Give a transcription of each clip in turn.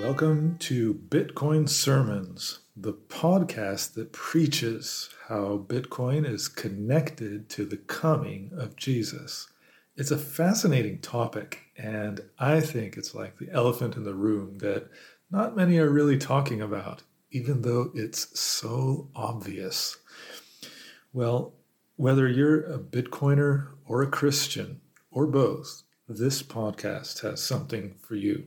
Welcome to Bitcoin Sermons, the podcast that preaches how Bitcoin is connected to the coming of Jesus. It's a fascinating topic, and I think it's like the elephant in the room that not many are really talking about, even though it's so obvious. Well, whether you're a Bitcoiner or a Christian or both, this podcast has something for you.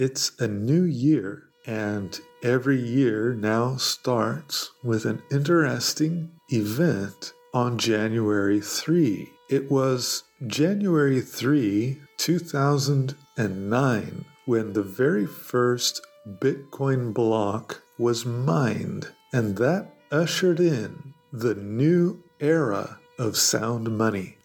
It's a new year, and every year now starts with an interesting event on January 3. It was January 3, 2009, when the very first Bitcoin block was mined, and that ushered in the new era of sound money.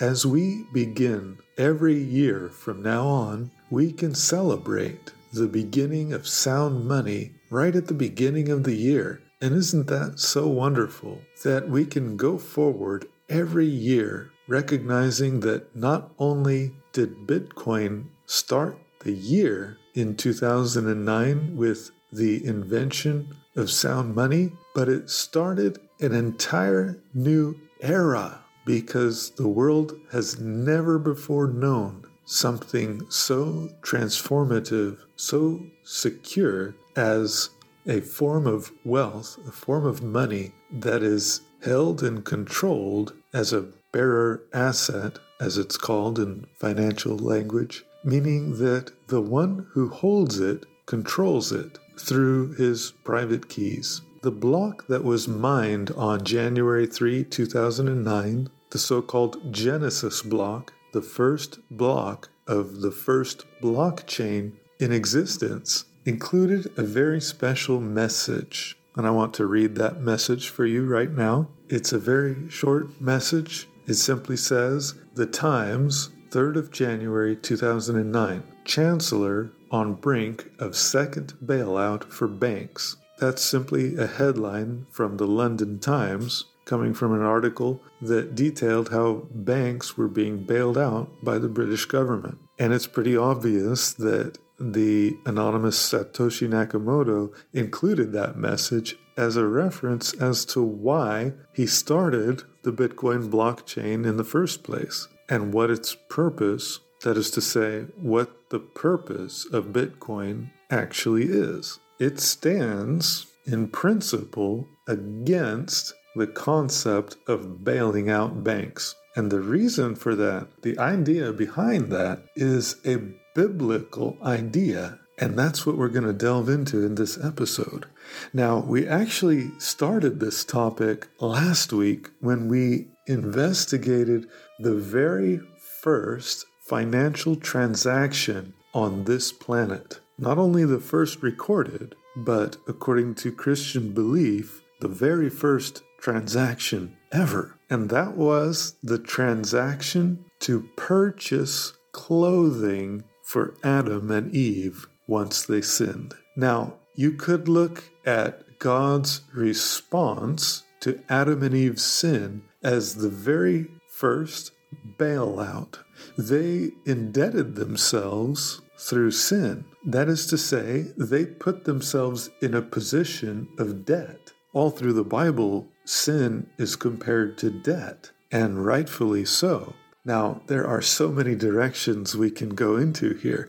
As we begin every year from now on, we can celebrate the beginning of sound money right at the beginning of the year. And isn't that so wonderful that we can go forward every year recognizing that not only did Bitcoin start the year in 2009 with the invention of sound money, but it started an entire new era because the world has never before known something so transformative, so secure as a form of wealth, a form of money that is held and controlled as a bearer asset, as it's called in financial language, meaning that the one who holds it controls it through his private keys. The block that was mined on January 3, 2009, the so called Genesis block, the first block of the first blockchain in existence, included a very special message. And I want to read that message for you right now. It's a very short message. It simply says The Times, 3rd of January 2009. Chancellor on brink of second bailout for banks. That's simply a headline from the London Times coming from an article that detailed how banks were being bailed out by the British government. And it's pretty obvious that the anonymous Satoshi Nakamoto included that message as a reference as to why he started the Bitcoin blockchain in the first place and what its purpose, that is to say, what the purpose of Bitcoin actually is. It stands in principle against the concept of bailing out banks. And the reason for that, the idea behind that, is a biblical idea. And that's what we're going to delve into in this episode. Now, we actually started this topic last week when we investigated the very first financial transaction on this planet. Not only the first recorded, but according to Christian belief, the very first transaction ever. And that was the transaction to purchase clothing for Adam and Eve once they sinned. Now, you could look at God's response to Adam and Eve's sin as the very first bailout. They indebted themselves through sin. That is to say, they put themselves in a position of debt. All through the Bible, sin is compared to debt, and rightfully so. Now, there are so many directions we can go into here.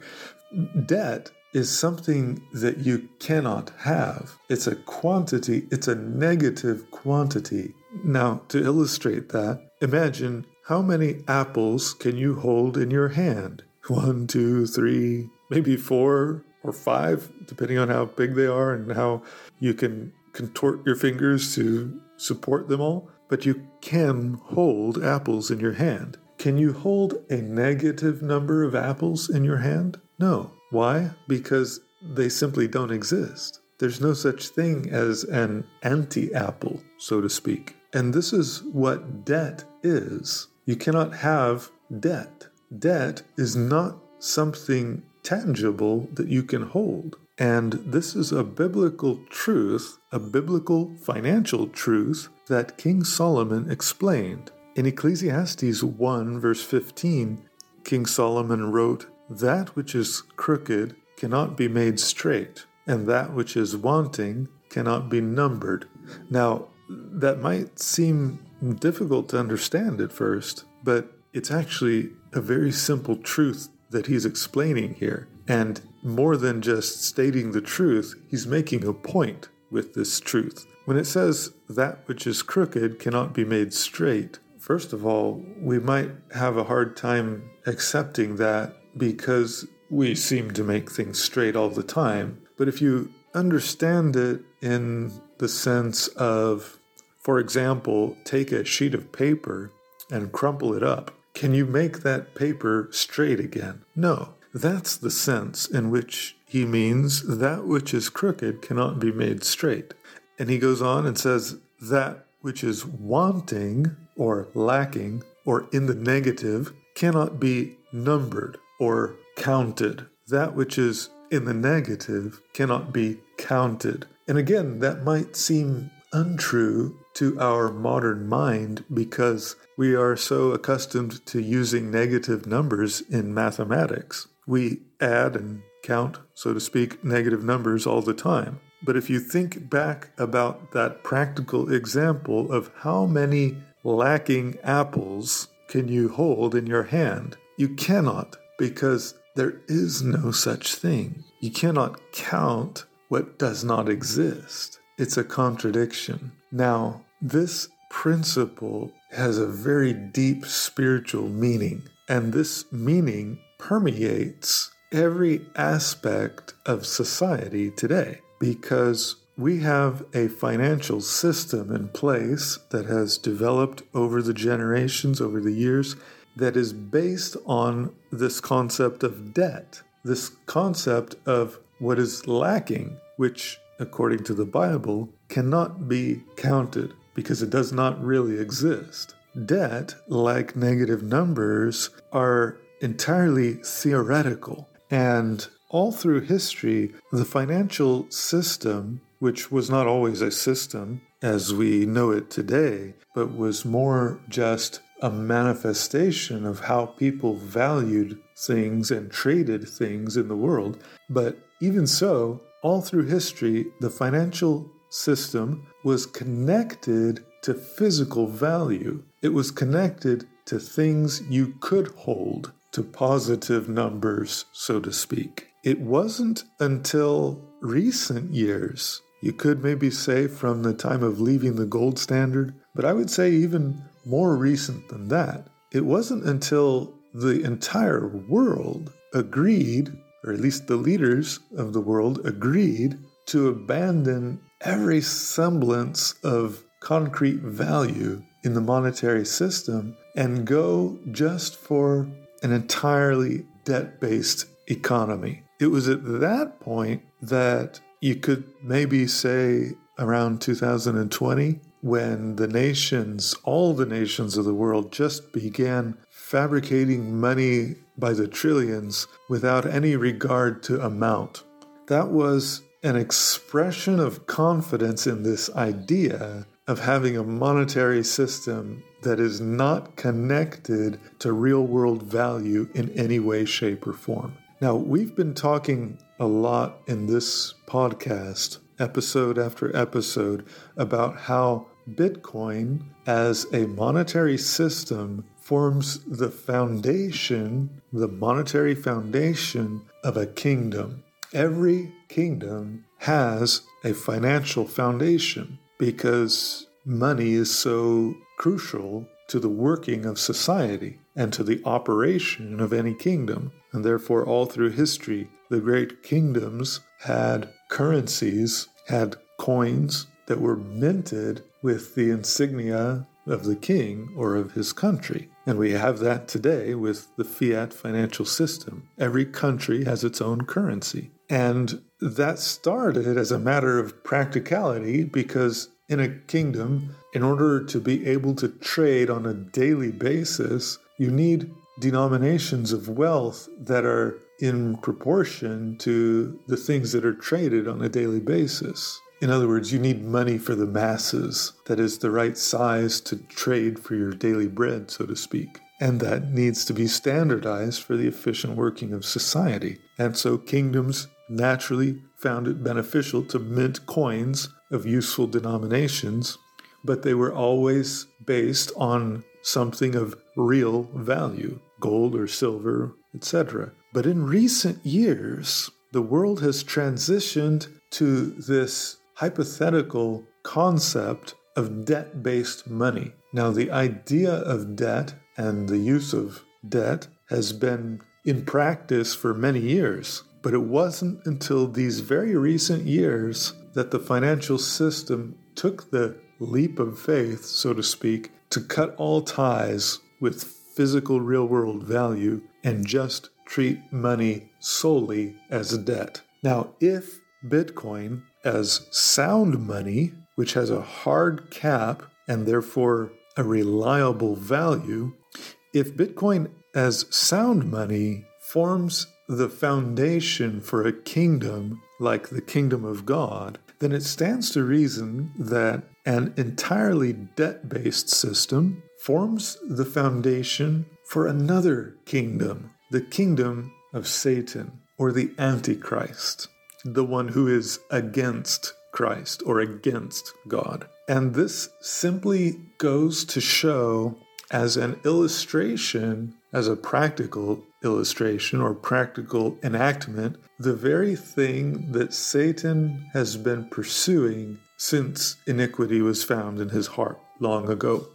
Debt is something that you cannot have. It's a quantity, it's a negative quantity. Now, to illustrate that, imagine how many apples can you hold in your hand? One, two, three, maybe four or five, depending on how big they are and how you can contort your fingers to support them all, but you can hold apples in your hand. Can you hold a negative number of apples in your hand? No. Why? Because they simply don't exist. There's no such thing as an anti apple, so to speak. And this is what debt is. You cannot have debt. Debt is not something tangible that you can hold. And this is a biblical truth, a biblical financial truth that King Solomon explained. In Ecclesiastes 1, verse 15, King Solomon wrote, That which is crooked cannot be made straight, and that which is wanting cannot be numbered. Now, that might seem difficult to understand at first, but it's actually a very simple truth that he's explaining here. And more than just stating the truth, he's making a point with this truth. When it says that which is crooked cannot be made straight, first of all, we might have a hard time accepting that because we seem to make things straight all the time. But if you understand it in the sense of, for example, take a sheet of paper and crumple it up, can you make that paper straight again? No. That's the sense in which he means that which is crooked cannot be made straight. And he goes on and says that which is wanting or lacking or in the negative cannot be numbered or counted. That which is in the negative cannot be counted. And again, that might seem untrue to our modern mind because we are so accustomed to using negative numbers in mathematics. We add and count, so to speak, negative numbers all the time. But if you think back about that practical example of how many lacking apples can you hold in your hand, you cannot because there is no such thing. You cannot count what does not exist. It's a contradiction. Now, this principle has a very deep spiritual meaning, and this meaning permeates every aspect of society today because we have a financial system in place that has developed over the generations, over the years, that is based on this concept of debt, this concept of what is lacking, which, according to the Bible, cannot be counted because it does not really exist. Debt, like negative numbers, are entirely theoretical. And all through history, the financial system, which was not always a system as we know it today, but was more just a manifestation of how people valued things and traded things in the world. But even so, all through history, the financial system was connected to physical value. It was connected to things you could hold, to positive numbers, so to speak. It wasn't until recent years, you could maybe say from the time of leaving the gold standard, but I would say even more recent than that. It wasn't until the entire world agreed, or at least the leaders of the world agreed, to abandon every semblance of concrete value in the monetary system and go just for an entirely debt based economy. It was at that point that you could maybe say around 2020 when the nations, all the nations of the world, just began fabricating money by the trillions without any regard to amount. That was an expression of confidence in this idea of having a monetary system that is not connected to real world value in any way, shape, or form. Now, we've been talking a lot in this podcast, episode after episode, about how Bitcoin as a monetary system forms the foundation, the monetary foundation of a kingdom. Every kingdom has a financial foundation because money is so crucial to the working of society and to the operation of any kingdom. And therefore, all through history, the great kingdoms had currencies, had coins that were minted with the insignia of the king or of his country. And we have that today with the fiat financial system. Every country has its own currency. And that started as a matter of practicality because in a kingdom, in order to be able to trade on a daily basis, you need denominations of wealth that are in proportion to the things that are traded on a daily basis. In other words, you need money for the masses that is the right size to trade for your daily bread, so to speak. and that needs to be standardized for the efficient working of society. And so kingdoms naturally found it beneficial to mint coins of useful denominations, but they were always based on something of real value gold or silver, etc. But in recent years, the world has transitioned to this hypothetical concept of debt based money. Now, the idea of debt and the use of debt has been in practice for many years, but it wasn't until these very recent years that the financial system took the leap of faith, so to speak, to cut all ties with physical real world value and just treat money solely as a debt. Now, if Bitcoin as sound money, which has a hard cap and therefore a reliable value, if Bitcoin as sound money forms the foundation for a kingdom like the kingdom of God, then it stands to reason that an entirely debt based system forms the foundation for another kingdom, the kingdom of Satan or the Antichrist, the one who is against Christ or against God. And this simply goes to show as an illustration, as a practical illustration or practical enactment, the very thing that Satan has been pursuing since iniquity was found in his heart long ago.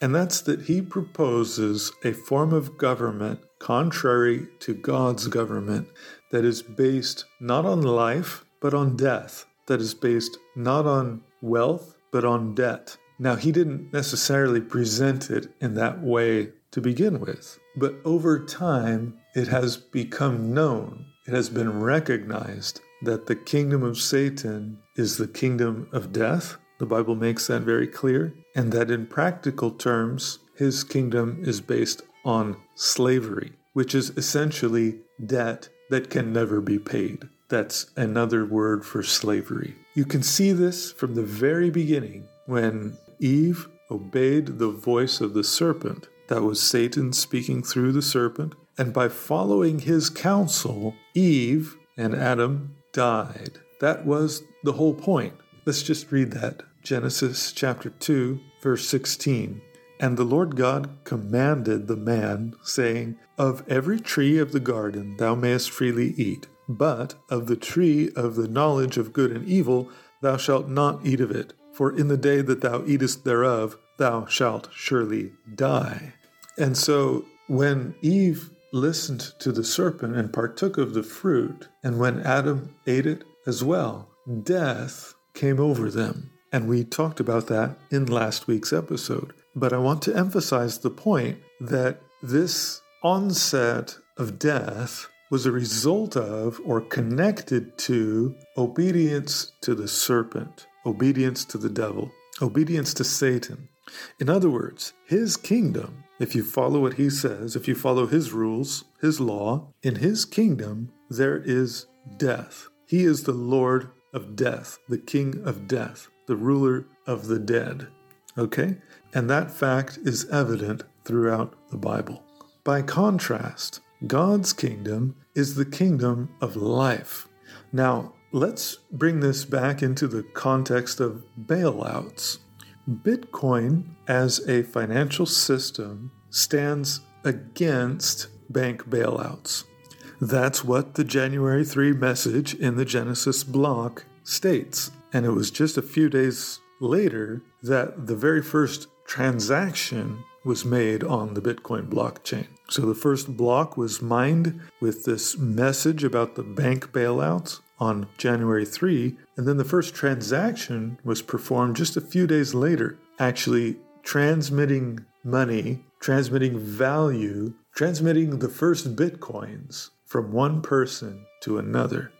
And that's that he proposes a form of government contrary to God's government that is based not on life, but on death, that is based not on wealth, but on debt. Now, he didn't necessarily present it in that way to begin with, but over time, it has become known, it has been recognized that the kingdom of Satan is the kingdom of death. The Bible makes that very clear, and that in practical terms, his kingdom is based on slavery, which is essentially debt that can never be paid. That's another word for slavery. You can see this from the very beginning when Eve obeyed the voice of the serpent. That was Satan speaking through the serpent. And by following his counsel, Eve and Adam died. That was the whole point. Let's just read that. Genesis chapter 2, verse 16. And the Lord God commanded the man, saying, Of every tree of the garden thou mayest freely eat, but of the tree of the knowledge of good and evil thou shalt not eat of it, for in the day that thou eatest thereof thou shalt surely die. And so when Eve listened to the serpent and partook of the fruit, and when Adam ate it as well, death came over them. And we talked about that in last week's episode. But I want to emphasize the point that this onset of death was a result of or connected to obedience to the serpent, obedience to the devil, obedience to Satan. In other words, his kingdom, if you follow what he says, if you follow his rules, his law, in his kingdom there is death. He is the Lord of death, the king of death, the ruler of the dead. Okay? And that fact is evident throughout the Bible. By contrast, God's kingdom is the kingdom of life. Now, let's bring this back into the context of bailouts. Bitcoin, as a financial system, stands against bank bailouts. That's what the January 3 message in the Genesis block states. And it was just a few days later that the very first transaction was made on the Bitcoin blockchain. So the first block was mined with this message about the bank bailouts on January 3, and then the first transaction was performed just a few days later, actually transmitting money, transmitting value, transmitting the first Bitcoins from one person to another.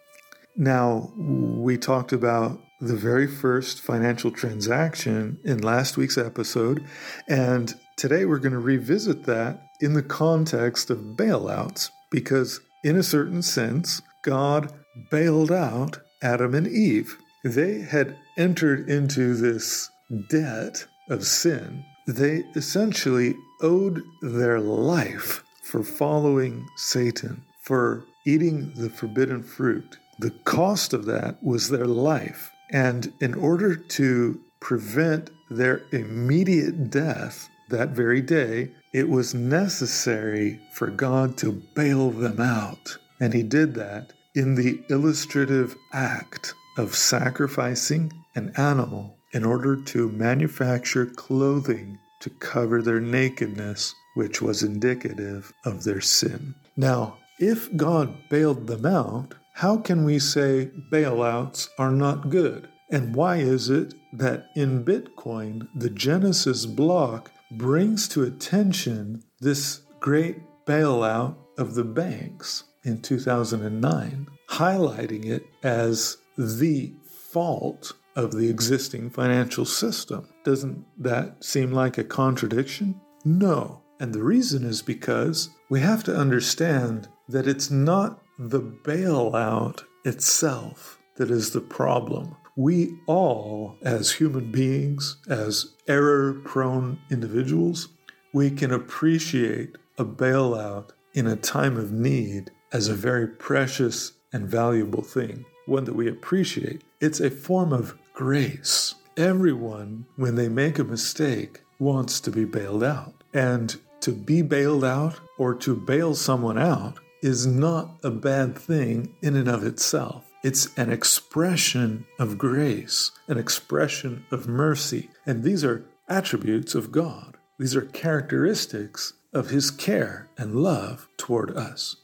Now, we talked about the very first financial transaction in last week's episode. And today we're going to revisit that in the context of bailouts, because in a certain sense, God bailed out Adam and Eve. They had entered into this debt of sin. They essentially owed their life for following Satan, for eating the forbidden fruit. The cost of that was their life. And in order to prevent their immediate death that very day, it was necessary for God to bail them out. And He did that in the illustrative act of sacrificing an animal in order to manufacture clothing to cover their nakedness, which was indicative of their sin. Now, if God bailed them out, how can we say bailouts are not good? And why is it that in Bitcoin, the Genesis block brings to attention this great bailout of the banks in 2009, highlighting it as the fault of the existing financial system? Doesn't that seem like a contradiction? No. And the reason is because we have to understand that it's not the bailout itself that is the problem. We all, as human beings, as error prone individuals, we can appreciate a bailout in a time of need as a very precious and valuable thing, one that we appreciate. It's a form of grace. Everyone, when they make a mistake, wants to be bailed out. And to be bailed out or to bail someone out is not a bad thing in and of itself. It's an expression of grace, an expression of mercy. And these are attributes of God. These are characteristics of His care and love toward us.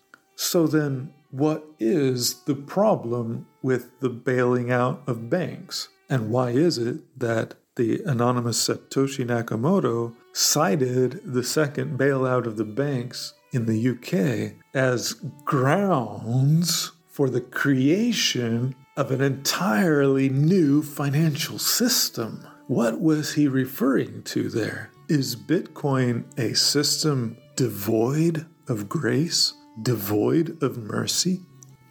So then, what is the problem with the bailing out of banks? And why is it that the anonymous Satoshi Nakamoto cited the second bailout of the banks in the UK as grounds for the creation of an entirely new financial system. What was he referring to there? Is Bitcoin a system devoid of grace, devoid of mercy?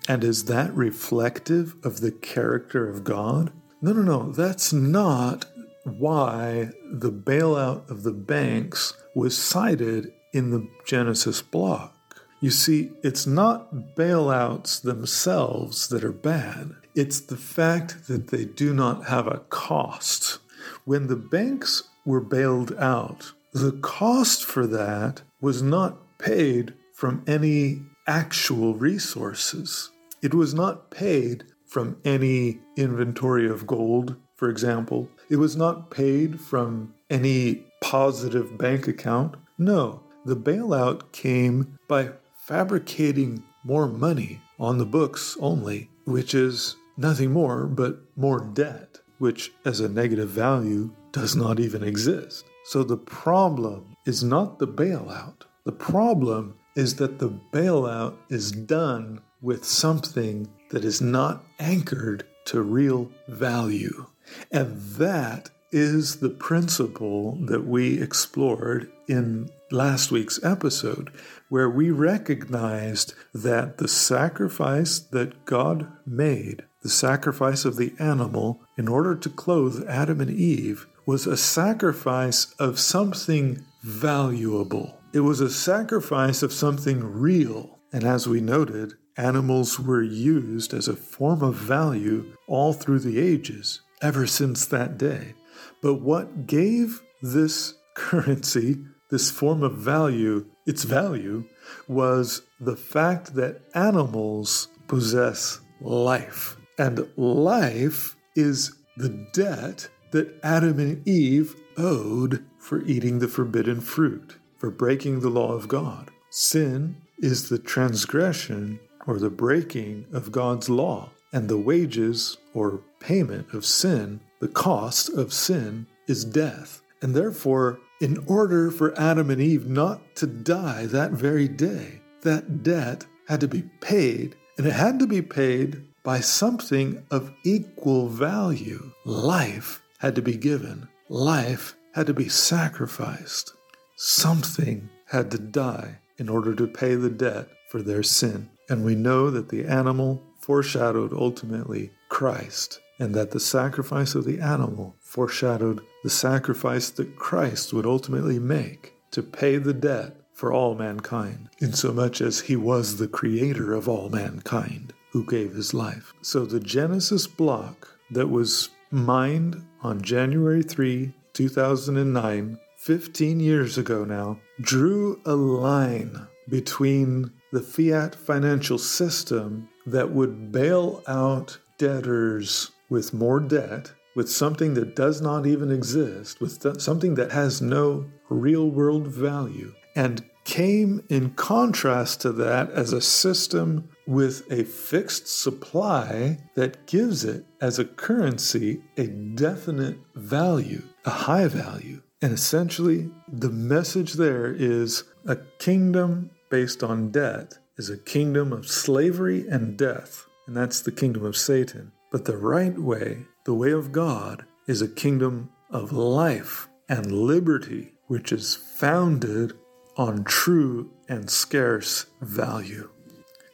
And is that reflective of the character of God? No, no, no, that's not why the bailout of the banks was cited in the Genesis block. You see, it's not bailouts themselves that are bad, it's the fact that they do not have a cost. When the banks were bailed out, the cost for that was not paid from any actual resources. It was not paid from any inventory of gold, for example. It was not paid from any positive bank account. No, the bailout came by fabricating more money on the books only, which is nothing more but more debt, which as a negative value does not even exist. So the problem is not the bailout. The problem is that the bailout is done with something that is not anchored to real value. And that is the principle that we explored in last week's episode, where we recognized that the sacrifice that God made, the sacrifice of the animal, in order to clothe Adam and Eve, was a sacrifice of something valuable. It was a sacrifice of something real. And as we noted, animals were used as a form of value all through the ages, ever since that day. But what gave this currency, this form of value, its value, was the fact that animals possess life. And life is the debt that Adam and Eve owed for eating the forbidden fruit, for breaking the law of God. Sin is the transgression or the breaking of God's law, and the wages or payment of sin, the cost of sin, is death. And therefore, in order for Adam and Eve not to die that very day, that debt had to be paid, and it had to be paid by something of equal value. Life had to be given, life had to be sacrificed. Something had to die in order to pay the debt for their sin. And we know that the animal foreshadowed ultimately Christ, and that the sacrifice of the animal foreshadowed the sacrifice that Christ would ultimately make. to pay the debt for all mankind, insomuch as he was the creator of all mankind who gave his life. So the Genesis block that was mined on January 3, 2009, 15 years ago now, drew a line between the fiat financial system that would bail out debtors with more debt, with something that does not even exist, with th- something that has no real world value, and came in contrast to that as a system with a fixed supply that gives it as a currency a definite value, a high value. And essentially, the message there is a kingdom based on debt is a kingdom of slavery and death, and that's the kingdom of Satan. But the right way, the way of God, is a kingdom of life and liberty, which is founded on true and scarce value.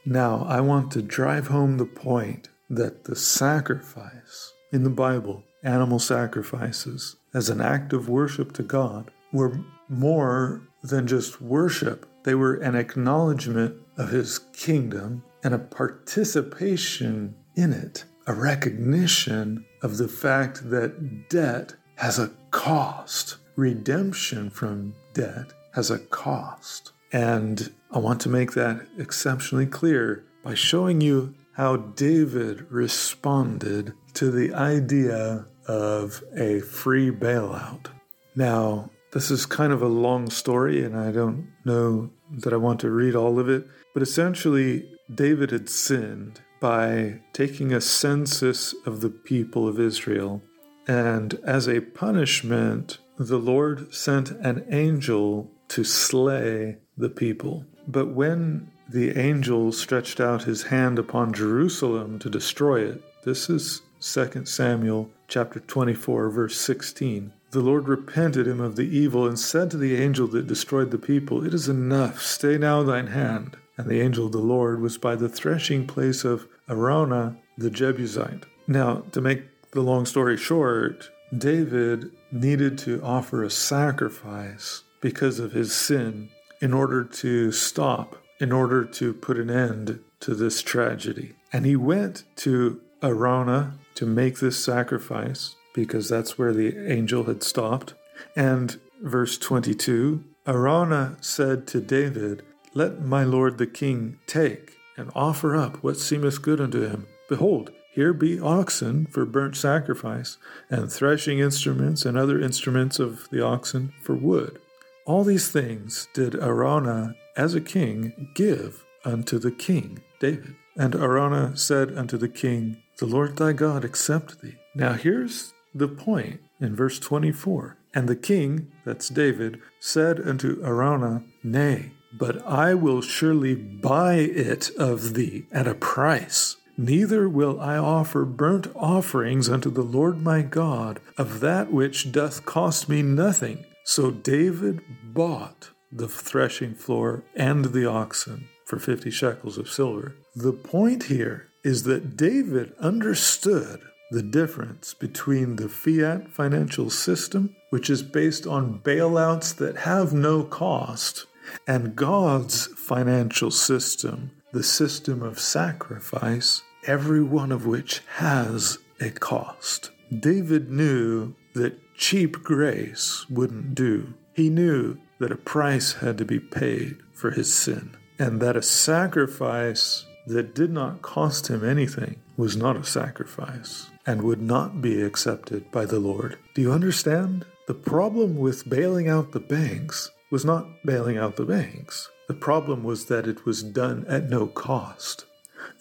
Now, I want to drive home the point that the sacrifice in the Bible, animal sacrifices, as an act of worship to God, were more than just worship. They were an acknowledgement of His kingdom and a participation in it, a recognition of the fact that debt has a cost. Redemption from debt has a cost. And I want to make that exceptionally clear by showing you how David responded to the idea of a free bailout. Now, this is kind of a long story, and I don't know that I want to read all of it, but essentially, David had sinned by taking a census of the people of Israel. And as a punishment, the Lord sent an angel to slay the people. But when the angel stretched out his hand upon Jerusalem to destroy it, this is 2 Samuel chapter 24 verse 16. The Lord repented him of the evil and said to the angel that destroyed the people, It is enough, stay now thine hand. And the angel of the Lord was by the threshing place of Araunah the Jebusite. Now, to make the long story short, David needed to offer a sacrifice because of his sin in order to stop, in order to put an end to this tragedy. And he went to Araunah to make this sacrifice because that's where the angel had stopped. And verse 22 Araunah said to David, Let my lord the king take and offer up what seemeth good unto him. Behold, here be oxen for burnt sacrifice, and threshing instruments and other instruments of the oxen for wood. All these things did Araunah as a king give unto the king David. And Araunah said unto the king, The Lord thy God accept thee. Now here's the point in verse 24. And the king, that's David, said unto Araunah, Nay, but I will surely buy it of thee at a price. Neither will I offer burnt offerings unto the Lord my God of that which doth cost me nothing. So David bought the threshing floor and the oxen for 50 shekels of silver. The point here is that David understood the difference between the fiat financial system, which is based on bailouts that have no cost, and God's financial system, the system of sacrifice, every one of which has a cost. David knew that cheap grace wouldn't do. He knew that a price had to be paid for his sin, and that a sacrifice that did not cost him anything was not a sacrifice and would not be accepted by the Lord. Do you understand? The problem with bailing out the banks was not bailing out the banks. The problem was that it was done at no cost.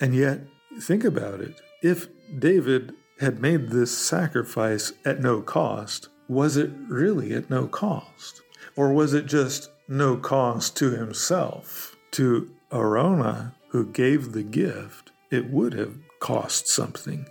And yet, think about it. If David had made this sacrifice at no cost, was it really at no cost? Or was it just no cost to himself? To Araunah, who gave the gift, it would have cost something.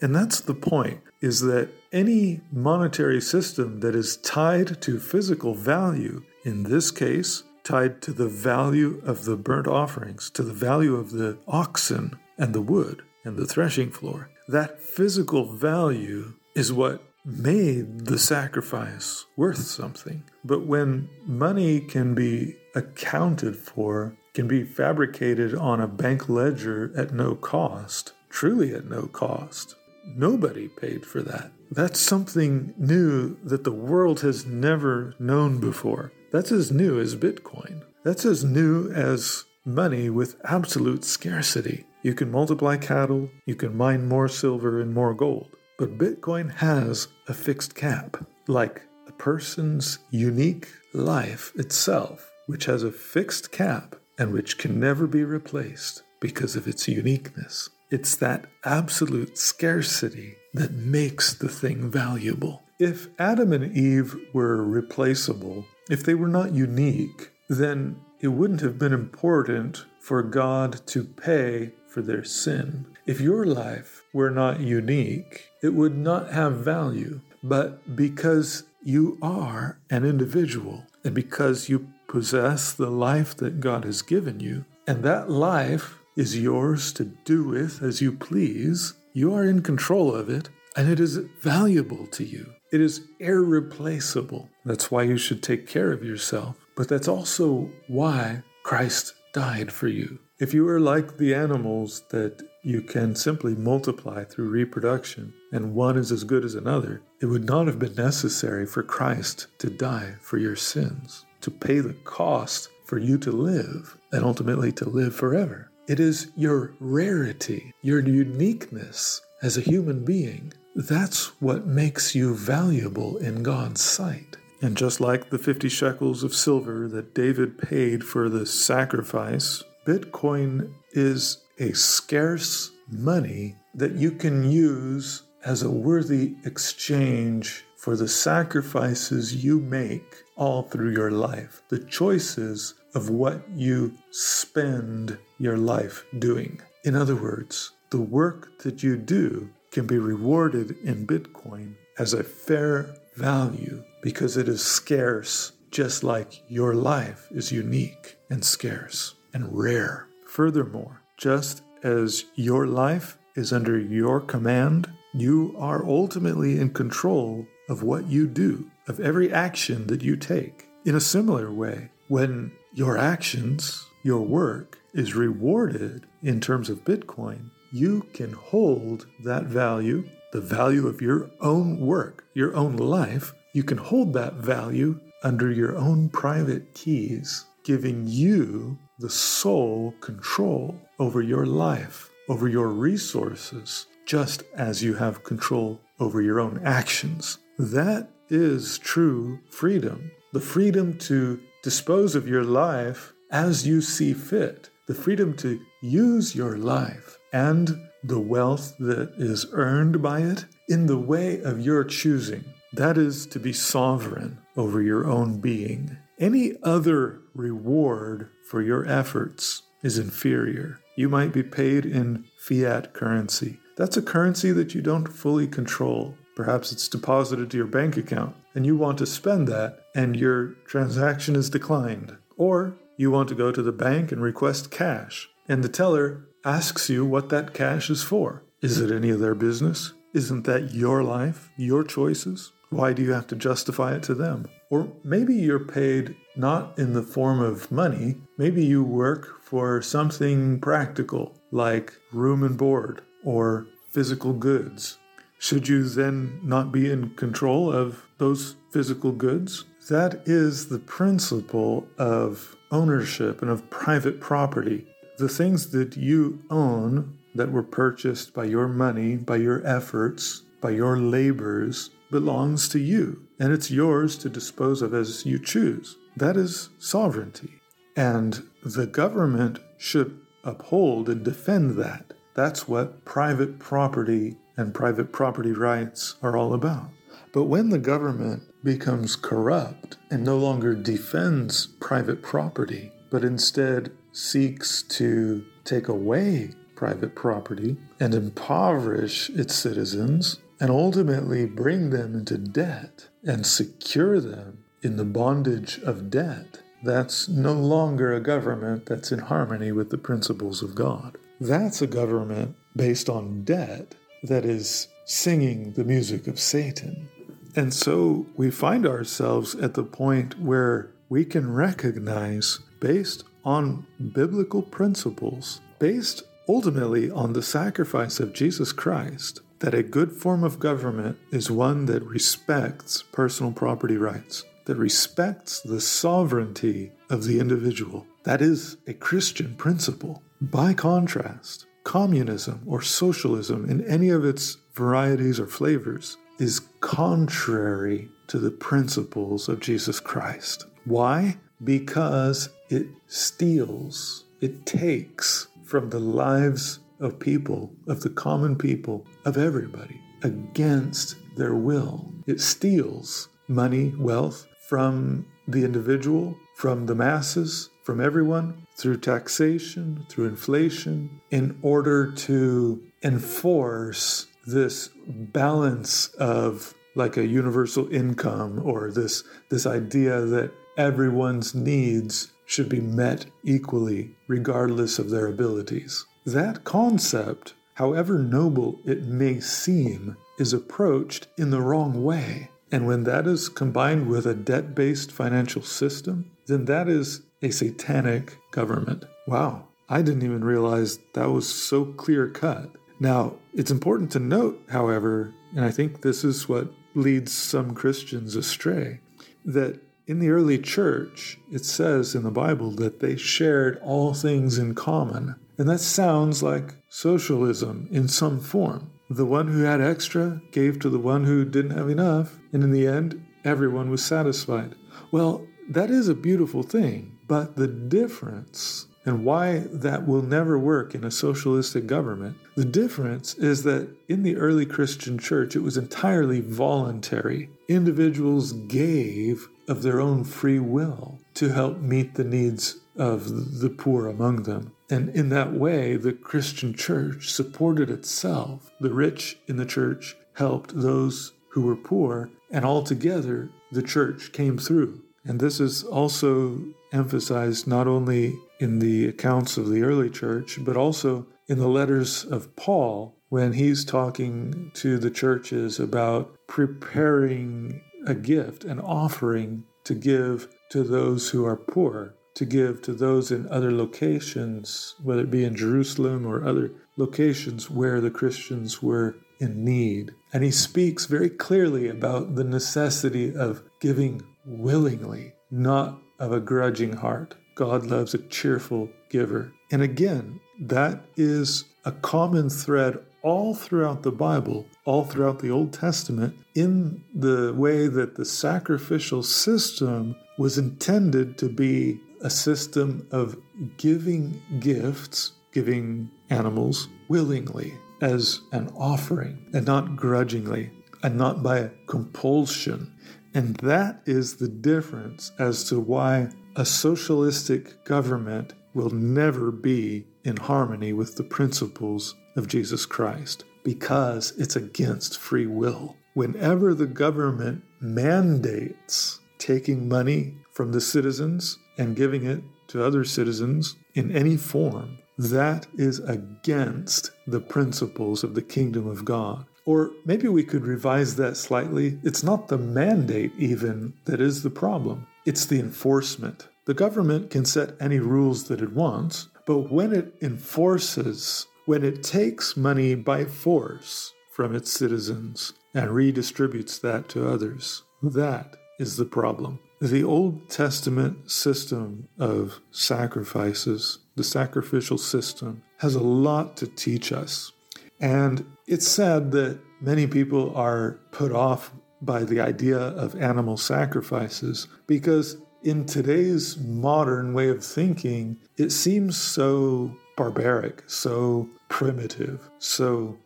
And that's the point is that any monetary system that is tied to physical value, in this case, tied to the value of the burnt offerings, to the value of the oxen and the wood and the threshing floor, that physical value is what made the sacrifice worth something. But when money can be accounted for, can be fabricated on a bank ledger at no cost, truly at no cost, nobody paid for that. That's something new that the world has never known before. That's as new as Bitcoin. That's as new as money with absolute scarcity. You can multiply cattle, you can mine more silver and more gold. But Bitcoin has a fixed cap, like a person's unique life itself, which has a fixed cap and which can never be replaced because of its uniqueness. It's that absolute scarcity that makes the thing valuable. If Adam and Eve were replaceable, if they were not unique, then it wouldn't have been important for God to pay for their sin. If your life were not unique, it would not have value. But because you are an individual and because you possess the life that God has given you, and that life is yours to do with as you please, you are in control of it, and it is valuable to you. It is irreplaceable. That's why you should take care of yourself. But that's also why Christ died for you. If you are like the animals that you can simply multiply through reproduction, and one is as good as another, it would not have been necessary for Christ to die for your sins, to pay the cost for you to live, and ultimately to live forever. It is your rarity, your uniqueness as a human being. That's what makes you valuable in God's sight. And just like the 50 shekels of silver that David paid for the sacrifice, Bitcoin is a scarce money that you can use as a worthy exchange for the sacrifices you make all through your life, the choices of what you spend your life doing. In other words, the work that you do can be rewarded in Bitcoin as a fair value because it is scarce, just like your life is unique and scarce and rare. Furthermore, just as your life is under your command, you are ultimately in control of what you do, of every action that you take. In a similar way, when your actions, your work, is rewarded in terms of Bitcoin, you can hold that value, the value of your own work, your own life, you can hold that value under your own private keys, giving you the sole control over your life, over your resources, just as you have control over your own actions. That is true freedom. The freedom to dispose of your life as you see fit, the freedom to use your life and the wealth that is earned by it in the way of your choosing. That is to be sovereign over your own being. Any other reward for your efforts is inferior. You might be paid in fiat currency. That's a currency that you don't fully control. Perhaps it's deposited to your bank account and you want to spend that and your transaction is declined. Or you want to go to the bank and request cash and the teller asks you what that cash is for. Is it any of their business? Isn't that your life, your choices? Why do you have to justify it to them? Or maybe you're paid not in the form of money, maybe you work for something practical like room and board or physical goods. Should you then not be in control of those physical goods? That is the principle of ownership and of private property. The things that you own that were purchased by your money, by your efforts, by your labors, belongs to you, and it's yours to dispose of as you choose. That is sovereignty. And the government should uphold and defend that. That's what private property and private property rights are all about. But when the government becomes corrupt and no longer defends private property, but instead seeks to take away private property and impoverish its citizens and ultimately bring them into debt and secure them in the bondage of debt, that's no longer a government that's in harmony with the principles of God. That's a government based on debt that is singing the music of Satan. And so we find ourselves at the point where we can recognize, based on biblical principles, based ultimately on the sacrifice of Jesus Christ, that a good form of government is one that respects personal property rights, that respects the sovereignty of the individual. That is a Christian principle. By contrast, communism or socialism in any of its varieties or flavors is contrary to the principles of Jesus Christ. Why? Because it steals, it takes from the lives of people, of the common people, of everybody, against their will. It steals money, wealth from the individual, from the masses, from everyone, through taxation, through inflation, in order to enforce this balance of like a universal income or this this idea that everyone's needs should be met equally regardless of their abilities. That concept, however noble it may seem, is approached in the wrong way. And when that is combined with a debt based financial system, then that is a satanic government. Wow, I didn't even realize that was so clear cut. Now, it's important to note, however, and I think this is what leads some Christians astray, that in the early church, it says in the Bible that they shared all things in common. And that sounds like socialism in some form. The one who had extra gave to the one who didn't have enough, and in the end, everyone was satisfied. Well, that is a beautiful thing, but the difference and why that will never work in a socialistic government. The difference is that in the early Christian church, it was entirely voluntary. Individuals gave of their own free will to help meet the needs of the poor among them. And in that way, the Christian church supported itself. The rich in the church helped those who were poor, and altogether the church came through. And this is also emphasized not only in the accounts of the early church, but also in the letters of Paul when he's talking to the churches about preparing a gift, an offering to give to those who are poor, to give to those in other locations, whether it be in Jerusalem or other locations where the Christians were in need. And he speaks very clearly about the necessity of giving willingly, not of a grudging heart. God loves a cheerful giver. And again, that is a common thread all throughout the Bible, all throughout the Old Testament, in the way that the sacrificial system was intended to be a system of giving gifts, giving animals willingly as an offering, and not grudgingly, and not by compulsion. And that is the difference as to why a socialistic government will never be in harmony with the principles of Jesus Christ because it's against free will. Whenever the government mandates taking money from the citizens and giving it to other citizens in any form, that is against the principles of the kingdom of God. Or maybe we could revise that slightly. It's not the mandate, even, that is the problem, it's the enforcement. The government can set any rules that it wants, but when it enforces, when it takes money by force from its citizens and redistributes that to others, that is the problem. The Old Testament system of sacrifices, the sacrificial system, has a lot to teach us. And it's sad that many people are put off by the idea of animal sacrifices because in today's modern way of thinking, it seems so barbaric, so primitive, so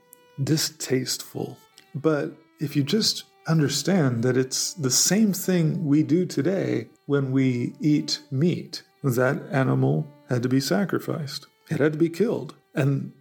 distasteful. But if you just understand that it's the same thing we do today when we eat meat, that animal had to be sacrificed, it had to be killed. And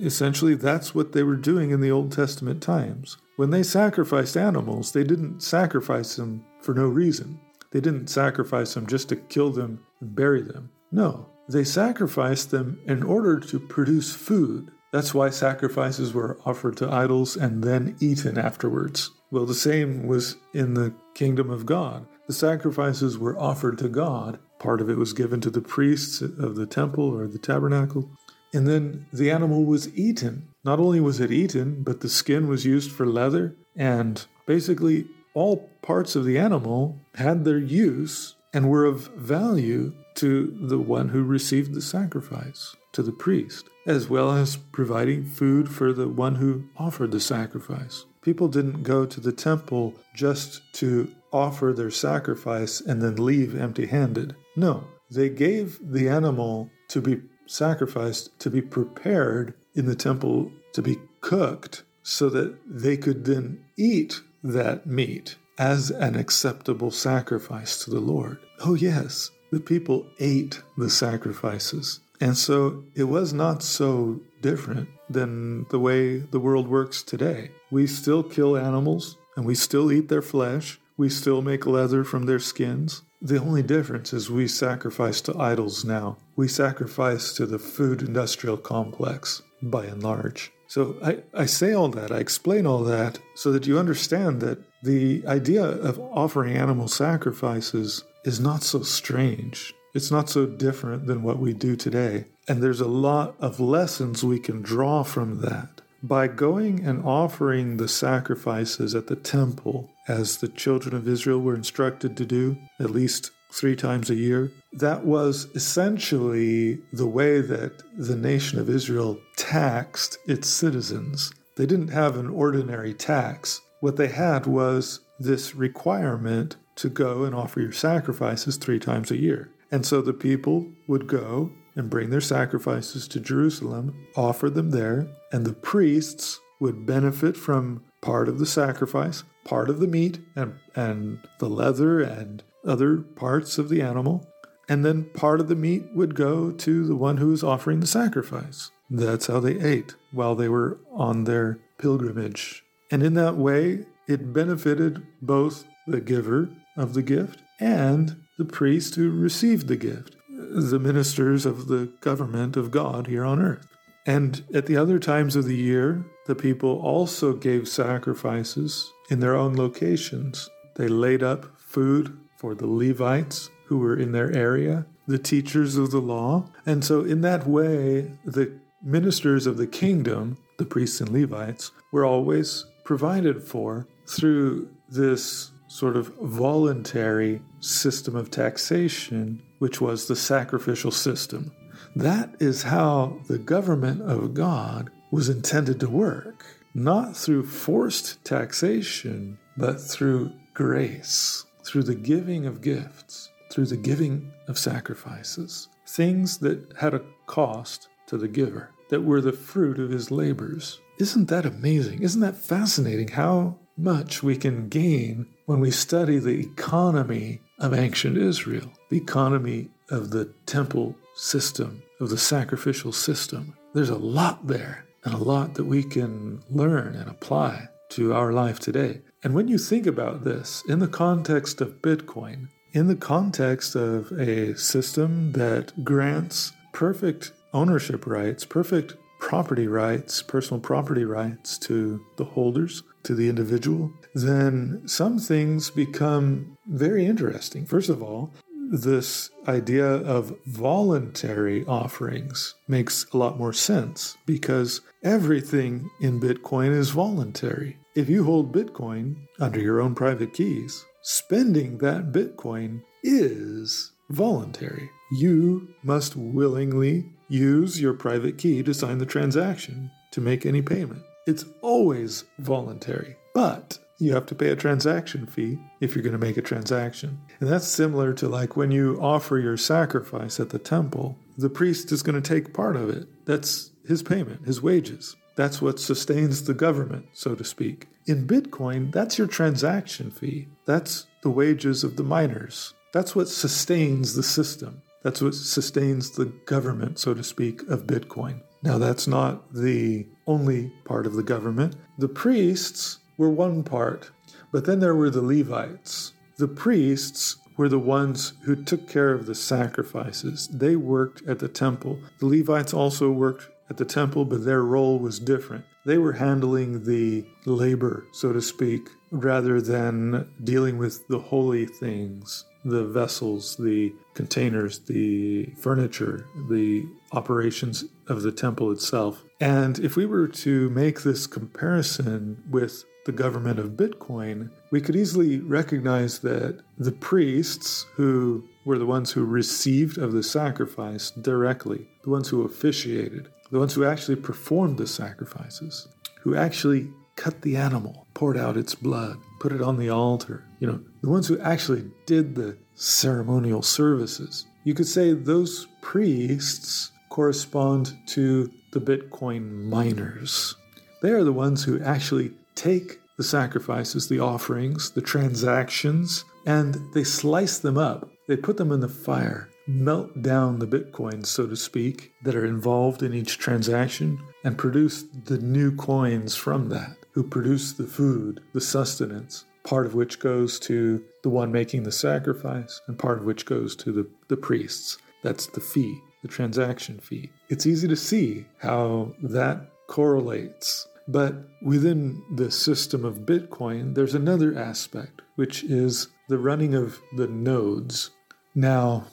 essentially that's what they were doing in the Old Testament times. When they sacrificed animals, they didn't sacrifice them for no reason. They didn't sacrifice them just to kill them and bury them. No, they sacrificed them in order to produce food That's why sacrifices were offered to idols and then eaten afterwards. Well, the same was in the kingdom of God. The sacrifices were offered to God. Part of it was given to the priests of the temple or the tabernacle. And then the animal was eaten. Not only was it eaten, but the skin was used for leather. And basically, all parts of the animal had their use and were of value to the one who received the sacrifice, to the priest, as well as providing food for the one who offered the sacrifice. People didn't go to the temple just to offer their sacrifice and then leave empty handed. No, they gave the animal to be sacrificed, to be prepared in the temple, to be cooked, so that they could then eat that meat as an acceptable sacrifice to the Lord. Oh, yes, the people ate the sacrifices. And so it was not so different than the way the world works today. We still kill animals and we still eat their flesh. We still make leather from their skins. The only difference is we sacrifice to idols now. We sacrifice to the food industrial complex by and large. So I, I say all that, I explain all that so that you understand that the idea of offering animal sacrifices is not so strange. It's not so different than what we do today. And there's a lot of lessons we can draw from that. By going and offering the sacrifices at the temple, as the children of Israel were instructed to do at least three times a year, that was essentially the way that the nation of Israel taxed its citizens. They didn't have an ordinary tax. What they had was this requirement to go and offer your sacrifices three times a year. And so the people would go and bring their sacrifices to Jerusalem, offer them there, and the priests would benefit from part of the sacrifice, part of the meat, and, and the leather and other parts of the animal. And then part of the meat would go to the one who was offering the sacrifice. That's how they ate while they were on their pilgrimage. And in that way, it benefited both the giver of the gift and the priest who received the gift, the ministers of the government of God here on earth. And at the other times of the year, the people also gave sacrifices in their own locations. They laid up food for the Levites who were in their area, the teachers of the law. And so, in that way, the ministers of the kingdom, the priests and Levites, were always provided for through this sort of voluntary system of taxation, which was the sacrificial system. That is how the government of God was intended to work, not through forced taxation, but through grace, through the giving of gifts, through the giving of sacrifices, things that had a cost to the giver, that were the fruit of his labors. Isn't that amazing? Isn't that fascinating how much we can gain when we study the economy of ancient Israel, the economy of the temple system, of the sacrificial system. There's a lot there and a lot that we can learn and apply to our life today. And when you think about this in the context of Bitcoin, in the context of a system that grants perfect ownership rights, perfect property rights, personal property rights to the holders, to the individual, then some things become very interesting. First of all, this idea of voluntary offerings makes a lot more sense because everything in Bitcoin is voluntary. If you hold Bitcoin under your own private keys, spending that Bitcoin is voluntary. You must willingly use your private key to sign the transaction to make any payment. It's always voluntary, but you have to pay a transaction fee if you're going to make a transaction. And that's similar to like when you offer your sacrifice at the temple, the priest is going to take part of it. That's his payment, his wages. That's what sustains the government, so to speak. In Bitcoin, that's your transaction fee. That's the wages of the miners. That's what sustains the system. That's what sustains the government, so to speak, of Bitcoin. Now, that's not the only part of the government. The priests were one part, but then there were the Levites. The priests were the ones who took care of the sacrifices. They worked at the temple. The Levites also worked at the temple, but their role was different. They were handling the labor, so to speak, rather than dealing with the holy things, the vessels, the containers, the furniture, the operations of the temple itself. And if we were to make this comparison with the government of Bitcoin, we could easily recognize that the priests, who were the ones who received of the sacrifice directly, the ones who officiated, the ones who actually performed the sacrifices, who actually cut the animal, poured out its blood, put it on the altar, you know, the ones who actually did the ceremonial services. You could say those priests correspond to the Bitcoin miners. They are the ones who actually take the sacrifices, the offerings, the transactions, and they slice them up. They put them in the fire, melt down the bitcoins, so to speak, that are involved in each transaction, and produce the new coins from that, who produce the food, the sustenance, part of which goes to the one making the sacrifice, and part of which goes to the, the priests. That's the fee, the transaction fee. It's easy to see how that correlates. But within the system of Bitcoin, there's another aspect, which is the running of the nodes. Now,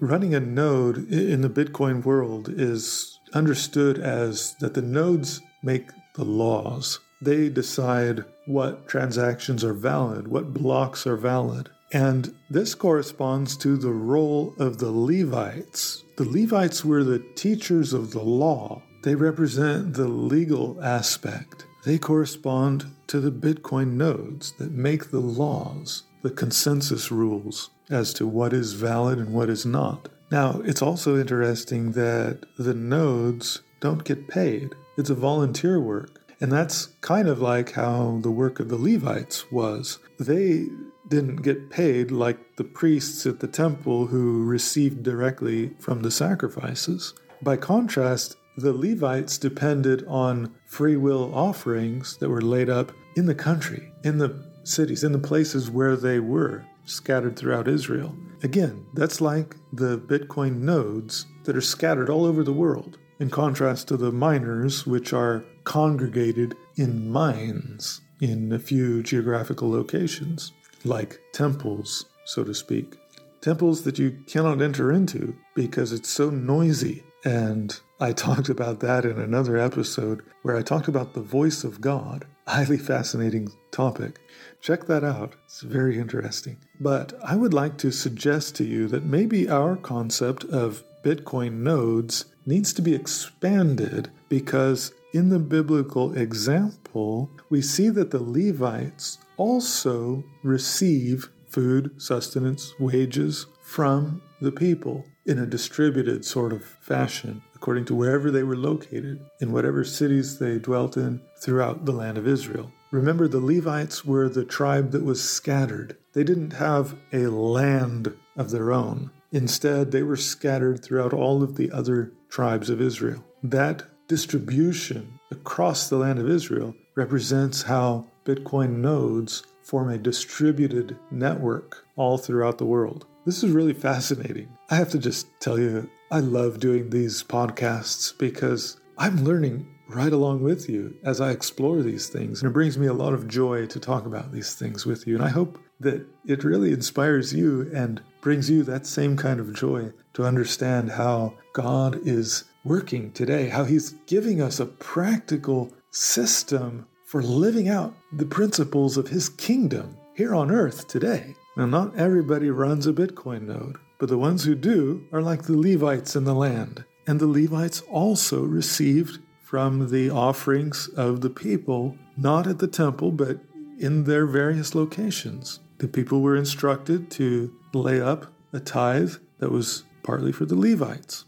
running a node in the Bitcoin world is understood as that the nodes make the laws. They decide what transactions are valid, what blocks are valid. And this corresponds to the role of the Levites. The Levites were the teachers of the law, they represent the legal aspect. They correspond to the Bitcoin nodes that make the laws, the consensus rules as to what is valid and what is not. Now, it's also interesting that the nodes don't get paid. It's a volunteer work. And that's kind of like how the work of the Levites was. They didn't get paid like the priests at the temple who received directly from the sacrifices. By contrast, the Levites depended on free will offerings that were laid up in the country, in the cities, in the places where they were scattered throughout Israel. Again, that's like the Bitcoin nodes that are scattered all over the world, in contrast to the miners, which are congregated in mines in a few geographical locations, like temples, so to speak. Temples that you cannot enter into because it's so noisy and I talked about that in another episode where I talked about the voice of God. Highly fascinating topic. Check that out. It's very interesting. But I would like to suggest to you that maybe our concept of Bitcoin nodes needs to be expanded because in the biblical example, we see that the Levites also receive food, sustenance, wages from the people in a distributed sort of fashion according to wherever they were located, in whatever cities they dwelt in throughout the land of Israel. Remember, the Levites were the tribe that was scattered. They didn't have a land of their own. Instead, they were scattered throughout all of the other tribes of Israel. That distribution across the land of Israel represents how Bitcoin nodes form a distributed network all throughout the world. This is really fascinating. I have to just tell you, I love doing these podcasts because I'm learning right along with you as I explore these things. And it brings me a lot of joy to talk about these things with you. And I hope that it really inspires you and brings you that same kind of joy to understand how God is working today, how He's giving us a practical system for living out the principles of His kingdom here on earth today. Now, not everybody runs a Bitcoin node, but the ones who do are like the Levites in the land. And the Levites also received from the offerings of the people, not at the temple, but in their various locations. The people were instructed to lay up a tithe that was partly for the Levites.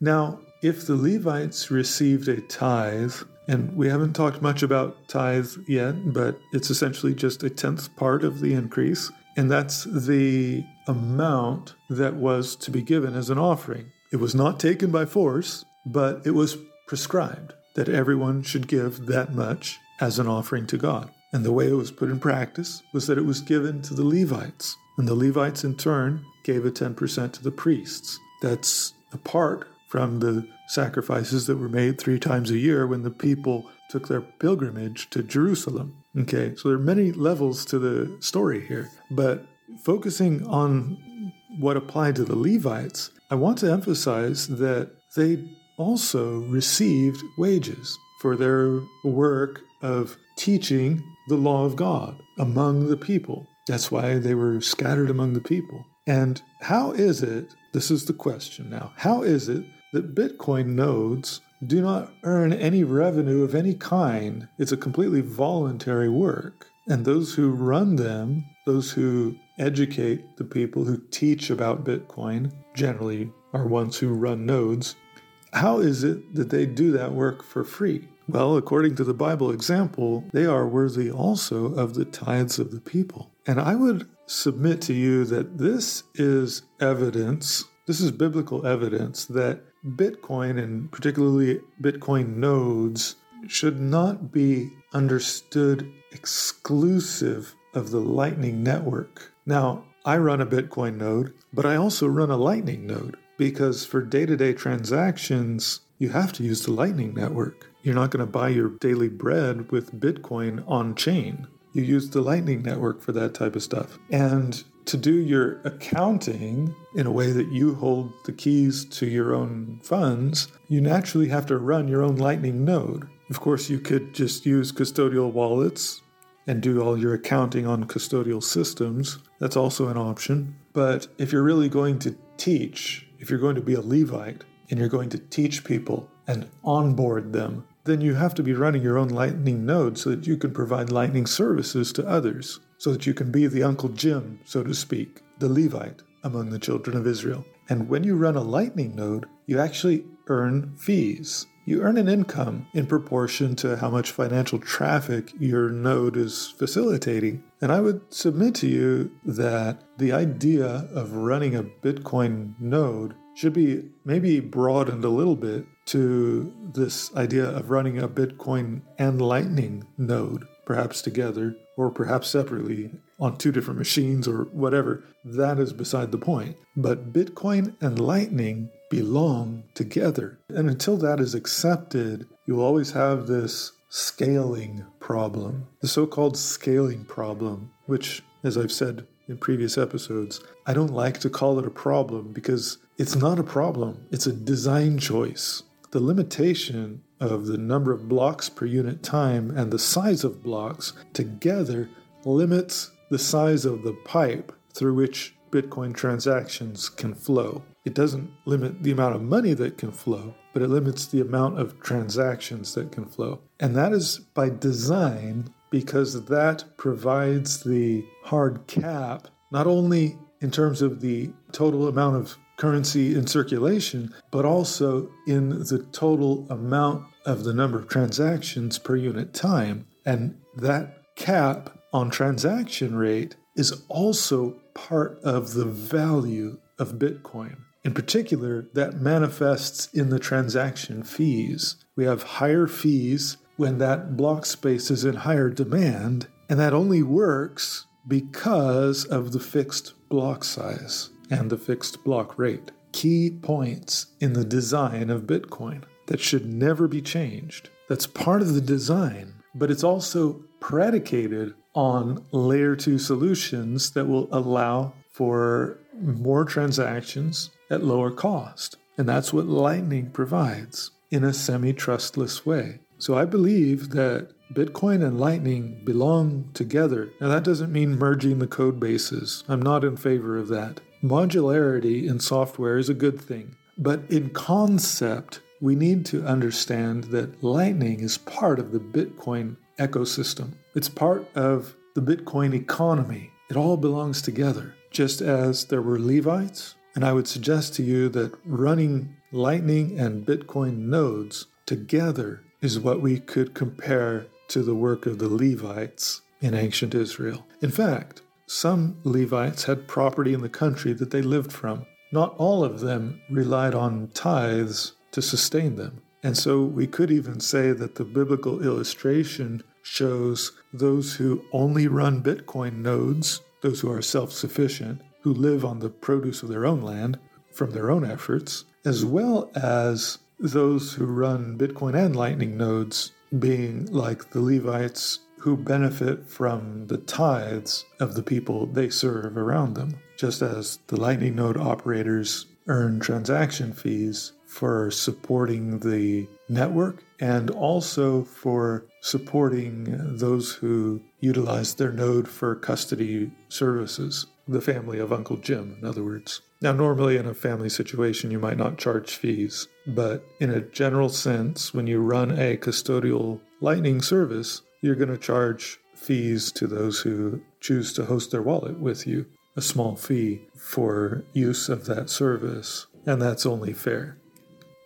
Now, if the Levites received a tithe, and we haven't talked much about tithe yet, but it's essentially just a tenth part of the increase and that's the amount that was to be given as an offering. It was not taken by force, but it was prescribed that everyone should give that much as an offering to God. And the way it was put in practice was that it was given to the Levites, and the Levites in turn gave a 10% to the priests. That's apart from the sacrifices that were made three times a year when the people took their pilgrimage to Jerusalem. Okay, so there are many levels to the story here, but focusing on what applied to the Levites, I want to emphasize that they also received wages for their work of teaching the law of God among the people. That's why they were scattered among the people. And how is it, this is the question now, how is it that Bitcoin nodes do not earn any revenue of any kind? It's a completely voluntary work. And those who run them, those who educate the people who teach about Bitcoin, generally are ones who run nodes. How is it that they do that work for free? Well, according to the Bible example, they are worthy also of the tithes of the people. And I would submit to you that this is evidence, this is biblical evidence that Bitcoin and particularly Bitcoin nodes should not be understood exclusive of the Lightning Network. Now, I run a Bitcoin node, but I also run a Lightning node because for day to day transactions, you have to use the Lightning Network. You're not going to buy your daily bread with Bitcoin on chain. You use the Lightning Network for that type of stuff. And to do your accounting in a way that you hold the keys to your own funds, you naturally have to run your own Lightning node. Of course, you could just use custodial wallets and do all your accounting on custodial systems. That's also an option. But if you're really going to teach, if you're going to be a Levite and you're going to teach people and onboard them, then you have to be running your own Lightning node so that you can provide Lightning services to others, so that you can be the Uncle Jim, so to speak, the Levite among the children of Israel. And when you run a Lightning node, you actually earn fees you earn an income in proportion to how much financial traffic your node is facilitating. And I would submit to you that the idea of running a Bitcoin node should be maybe broadened a little bit to this idea of running a Bitcoin and Lightning node, perhaps together or perhaps separately on two different machines or whatever. That is beside the point. But Bitcoin and Lightning belong together. And until that is accepted, you'll always have this scaling problem, the so called scaling problem, which, as I've said in previous episodes, I don't like to call it a problem because it's not a problem, it's a design choice. The limitation of the number of blocks per unit time and the size of blocks together limits the size of the pipe through which Bitcoin transactions can flow. It doesn't limit the amount of money that can flow, but it limits the amount of transactions that can flow. And that is by design because that provides the hard cap, not only in terms of the total amount of currency in circulation, but also in the total amount of the number of transactions per unit time. And that cap on transaction rate is also part of the value of Bitcoin. In particular, that manifests in the transaction fees. We have higher fees when that block space is in higher demand, and that only works because of the fixed block size and the fixed block rate. Key points in the design of Bitcoin that should never be changed. That's part of the design, but it's also predicated on layer 2 solutions that will allow for more transactions at lower cost. And that's what Lightning provides in a semi trustless way. So I believe that Bitcoin and Lightning belong together. Now, that doesn't mean merging the code bases. I'm not in favor of that. Modularity in software is a good thing. But in concept, we need to understand that Lightning is part of the Bitcoin ecosystem. It's part of the Bitcoin economy. It all belongs together, just as there were Levites. And I would suggest to you that running Lightning and Bitcoin nodes together is what we could compare to the work of the Levites in ancient Israel. In fact, some Levites had property in the country that they lived from. Not all of them relied on tithes to sustain them. And so we could even say that the biblical illustration shows those who only run Bitcoin nodes, those who are self sufficient, who live on the produce of their own land from their own efforts, as well as those who run Bitcoin and Lightning nodes being like the Levites who benefit from the tithes of the people they serve around them, just as the Lightning node operators earn transaction fees for supporting the network and also for supporting those who utilize their node for custody services, the family of Uncle Jim, in other words. Now, normally in a family situation, you might not charge fees, but in a general sense, when you run a custodial Lightning service, you're going to charge fees to those who choose to host their wallet with you, a small fee for use of that service, and that's only fair.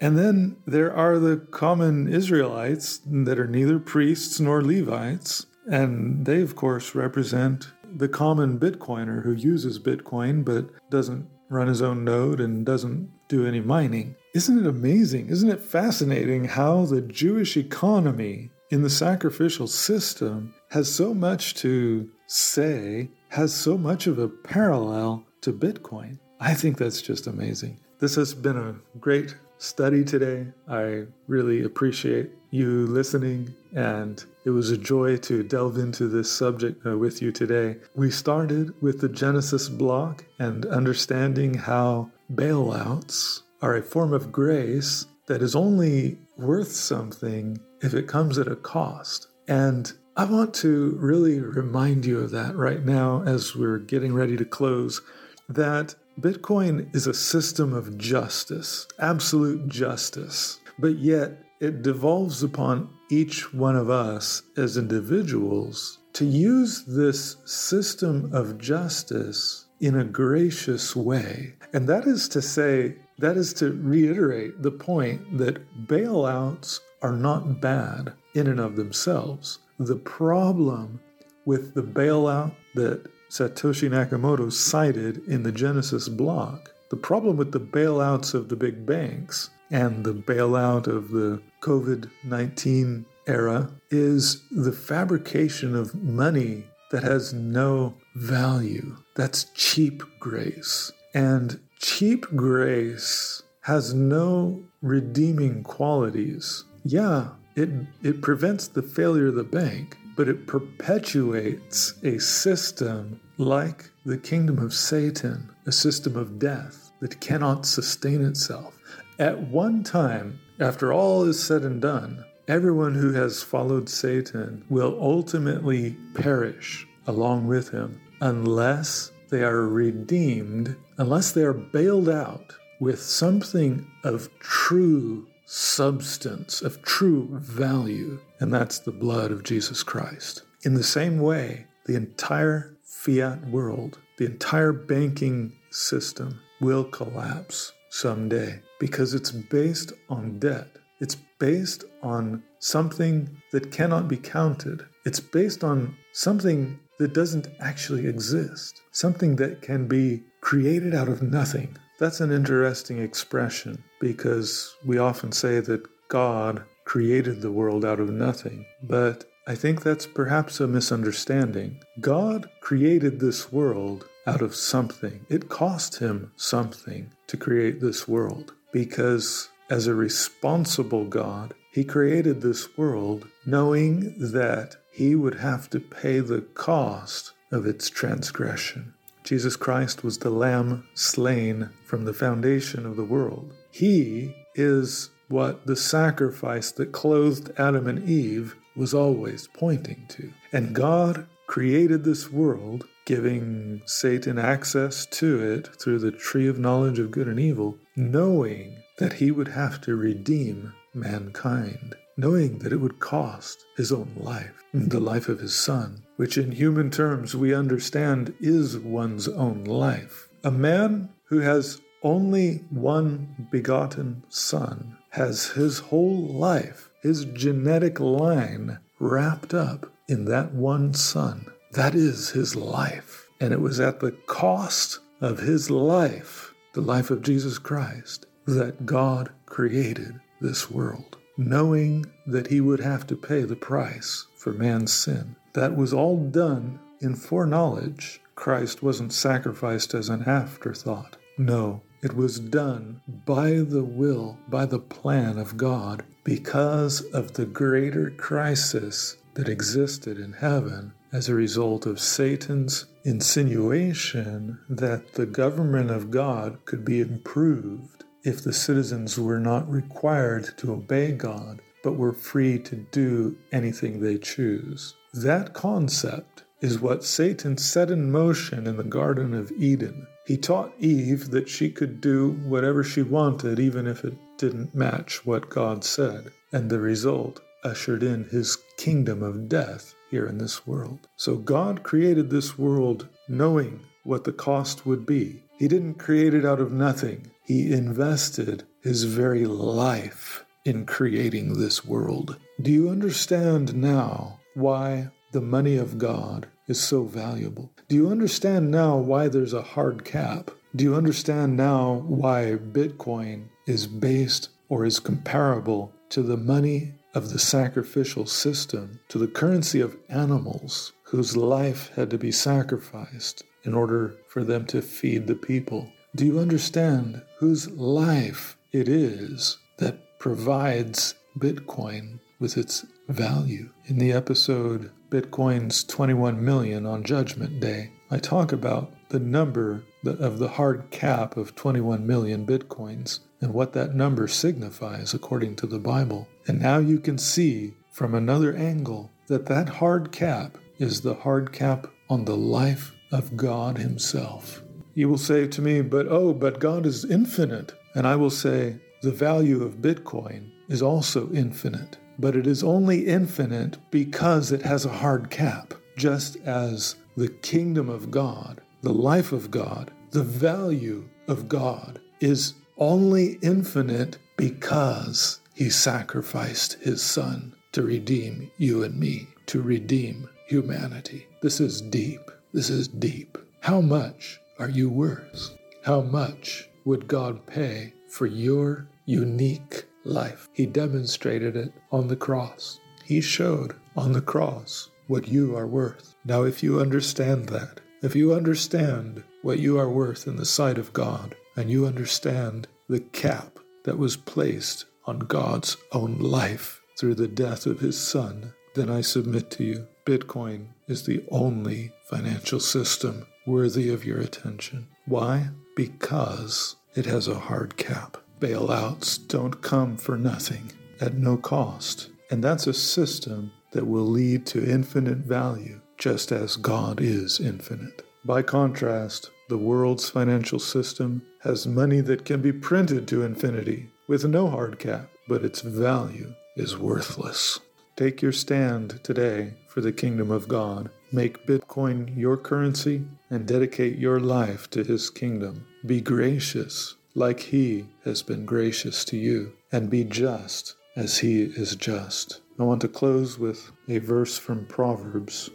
And then there are the common Israelites that are neither priests nor Levites, and they, of course, represent the common Bitcoiner who uses Bitcoin but doesn't run his own node and doesn't do any mining. Isn't it amazing? Isn't it fascinating how the Jewish economy in the sacrificial system has so much to say, has so much of a parallel to Bitcoin. I think that's just amazing. This has been a great study today. I really appreciate you listening, and it was a joy to delve into this subject uh, with you today. We started with the Genesis block and understanding how bailouts are a form of grace that is only worth something if it comes at a cost. And I want to really remind you of that right now as we're getting ready to close that Bitcoin is a system of justice, absolute justice, but yet it devolves upon each one of us as individuals to use this system of justice in a gracious way. And that is to say, that is to reiterate the point that bailouts are not bad in and of themselves. The problem with the bailout that Satoshi Nakamoto cited in the Genesis block, the problem with the bailouts of the big banks and the bailout of the COVID 19 era is the fabrication of money that has no value. That's cheap grace. And cheap grace has no redeeming qualities yeah, it, it prevents the failure of the bank, but it perpetuates a system like the kingdom of Satan, a system of death that cannot sustain itself. At one time, after all is said and done, everyone who has followed Satan will ultimately perish along with him unless they are redeemed, unless they are bailed out with something of true substance, of true value, and that's the blood of Jesus Christ. In the same way, the entire fiat world, the entire banking system will collapse someday because it's based on debt. It's based on something that cannot be counted. It's based on something that doesn't actually exist, something that can be created out of nothing, that's an interesting expression because we often say that God created the world out of nothing, but I think that's perhaps a misunderstanding. God created this world out of something. It cost him something to create this world because, as a responsible God, he created this world knowing that he would have to pay the cost of its transgression. Jesus Christ was the Lamb slain from the foundation of the world. He is what the sacrifice that clothed Adam and Eve was always pointing to. And God created this world, giving Satan access to it through the tree of knowledge of good and evil, knowing that he would have to redeem mankind knowing that it would cost his own life, the life of his son, which in human terms we understand is one's own life. A man who has only one begotten son has his whole life, his genetic line, wrapped up in that one son. That is his life. And it was at the cost of his life, the life of Jesus Christ, that God created this world knowing that he would have to pay the price for man's sin. That was all done in foreknowledge. Christ wasn't sacrificed as an afterthought. No, It was done by the will, by the plan of God, because of the greater crisis that existed in heaven as a result of Satan's insinuation that the government of God could be improved if the citizens were not required to obey God, but were free to do anything they choose. That concept is what Satan set in motion in the Garden of Eden. He taught Eve that she could do whatever she wanted, even if it didn't match what God said. And the result ushered in his kingdom of death here in this world. So God created this world knowing what the cost would be. He didn't create it out of nothing, He invested His very life in creating this world. Do you understand now why the money of God is so valuable? Do you understand now why there's a hard cap? Do you understand now why Bitcoin is based or is comparable to the money of the sacrificial system to the currency of animals whose life had to be sacrificed in order for them to feed the people. Do you understand whose life it is that provides Bitcoin with its value? In the episode Bitcoin's 21 million on Judgment Day, I talk about the number of the hard cap of 21 million Bitcoins and what that number signifies according to the Bible. And now you can see from another angle that that hard cap is the hard cap on the life of God Himself. You will say to me, but oh, but God is infinite. And I will say, the value of Bitcoin is also infinite, but it is only infinite because it has a hard cap, just as the kingdom of God, the life of God, the value of God is only infinite because he sacrificed his son to redeem you and me, to redeem humanity. This is deep. This is deep. How much are you worth? How much would God pay for your unique life? He demonstrated it on the cross. He showed on the cross what you are worth. Now, if you understand that, if you understand what you are worth in the sight of God, and you understand the cap that was placed on God's own life through the death of his son, then I submit to you Bitcoin is the only financial system worthy of your attention. Why? Because it has a hard cap. Bailouts don't come for nothing, at no cost. And that's a system that will lead to infinite value, just as God is infinite. By contrast, the world's financial system has money that can be printed to infinity with no hard cap, but its value is worthless. Take your stand today for the kingdom of God. Make Bitcoin your currency and dedicate your life to His kingdom. Be gracious like He has been gracious to you, and be just as He is just. I want to close with a verse from Proverbs.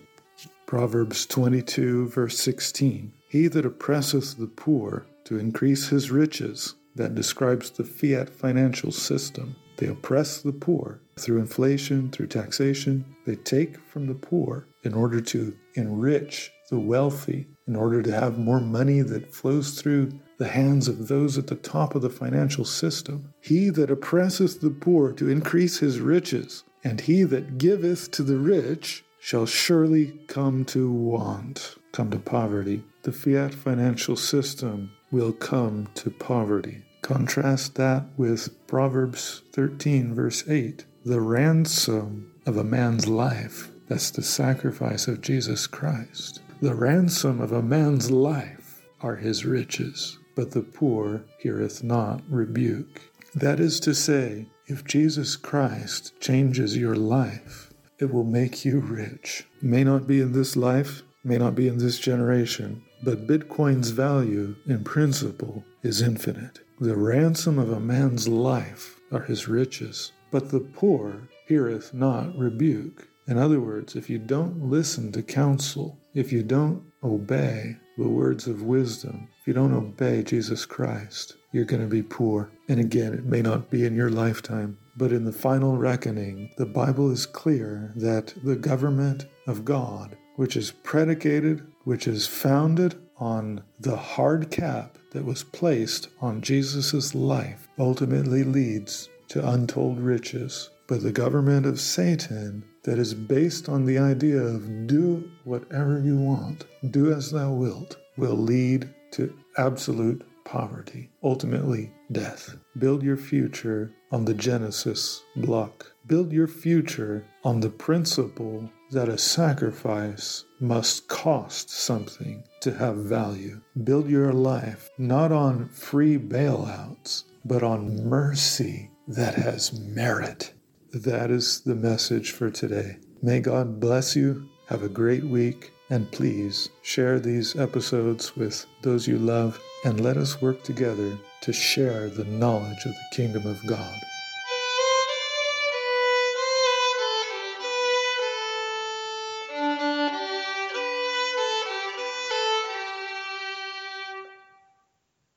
Proverbs 22, verse 16. He that oppresseth the poor to increase his riches, that describes the fiat financial system. They oppress the poor through inflation, through taxation. They take from the poor in order to enrich the wealthy, in order to have more money that flows through the hands of those at the top of the financial system. He that oppresseth the poor to increase his riches, and he that giveth to the rich shall surely come to want, come to poverty. The fiat financial system will come to poverty. Contrast that with Proverbs 13, verse 8 the ransom of a man's life. That's the sacrifice of Jesus Christ. The ransom of a man's life are his riches, but the poor heareth not rebuke. That is to say, if Jesus Christ changes your life, it will make you rich. May not be in this life, may not be in this generation, but Bitcoin's value in principle is infinite. The ransom of a man's life are his riches, but the poor heareth not rebuke. In other words, if you don't listen to counsel, if you don't obey the words of wisdom, if you don't obey Jesus Christ, you're going to be poor. And again, it may not be in your lifetime, but in the final reckoning, the Bible is clear that the government of God, which is predicated, which is founded on the hard cap that was placed on Jesus' life ultimately leads to untold riches. But the government of Satan that is based on the idea of do whatever you want, do as thou wilt, will lead to absolute poverty, ultimately death. Build your future on the Genesis block. Build your future on the principle that a sacrifice must cost something to have value. Build your life not on free bailouts, but on mercy that has merit. That is the message for today. May God bless you. Have a great week. And please share these episodes with those you love and let us work together to share the knowledge of the kingdom of God.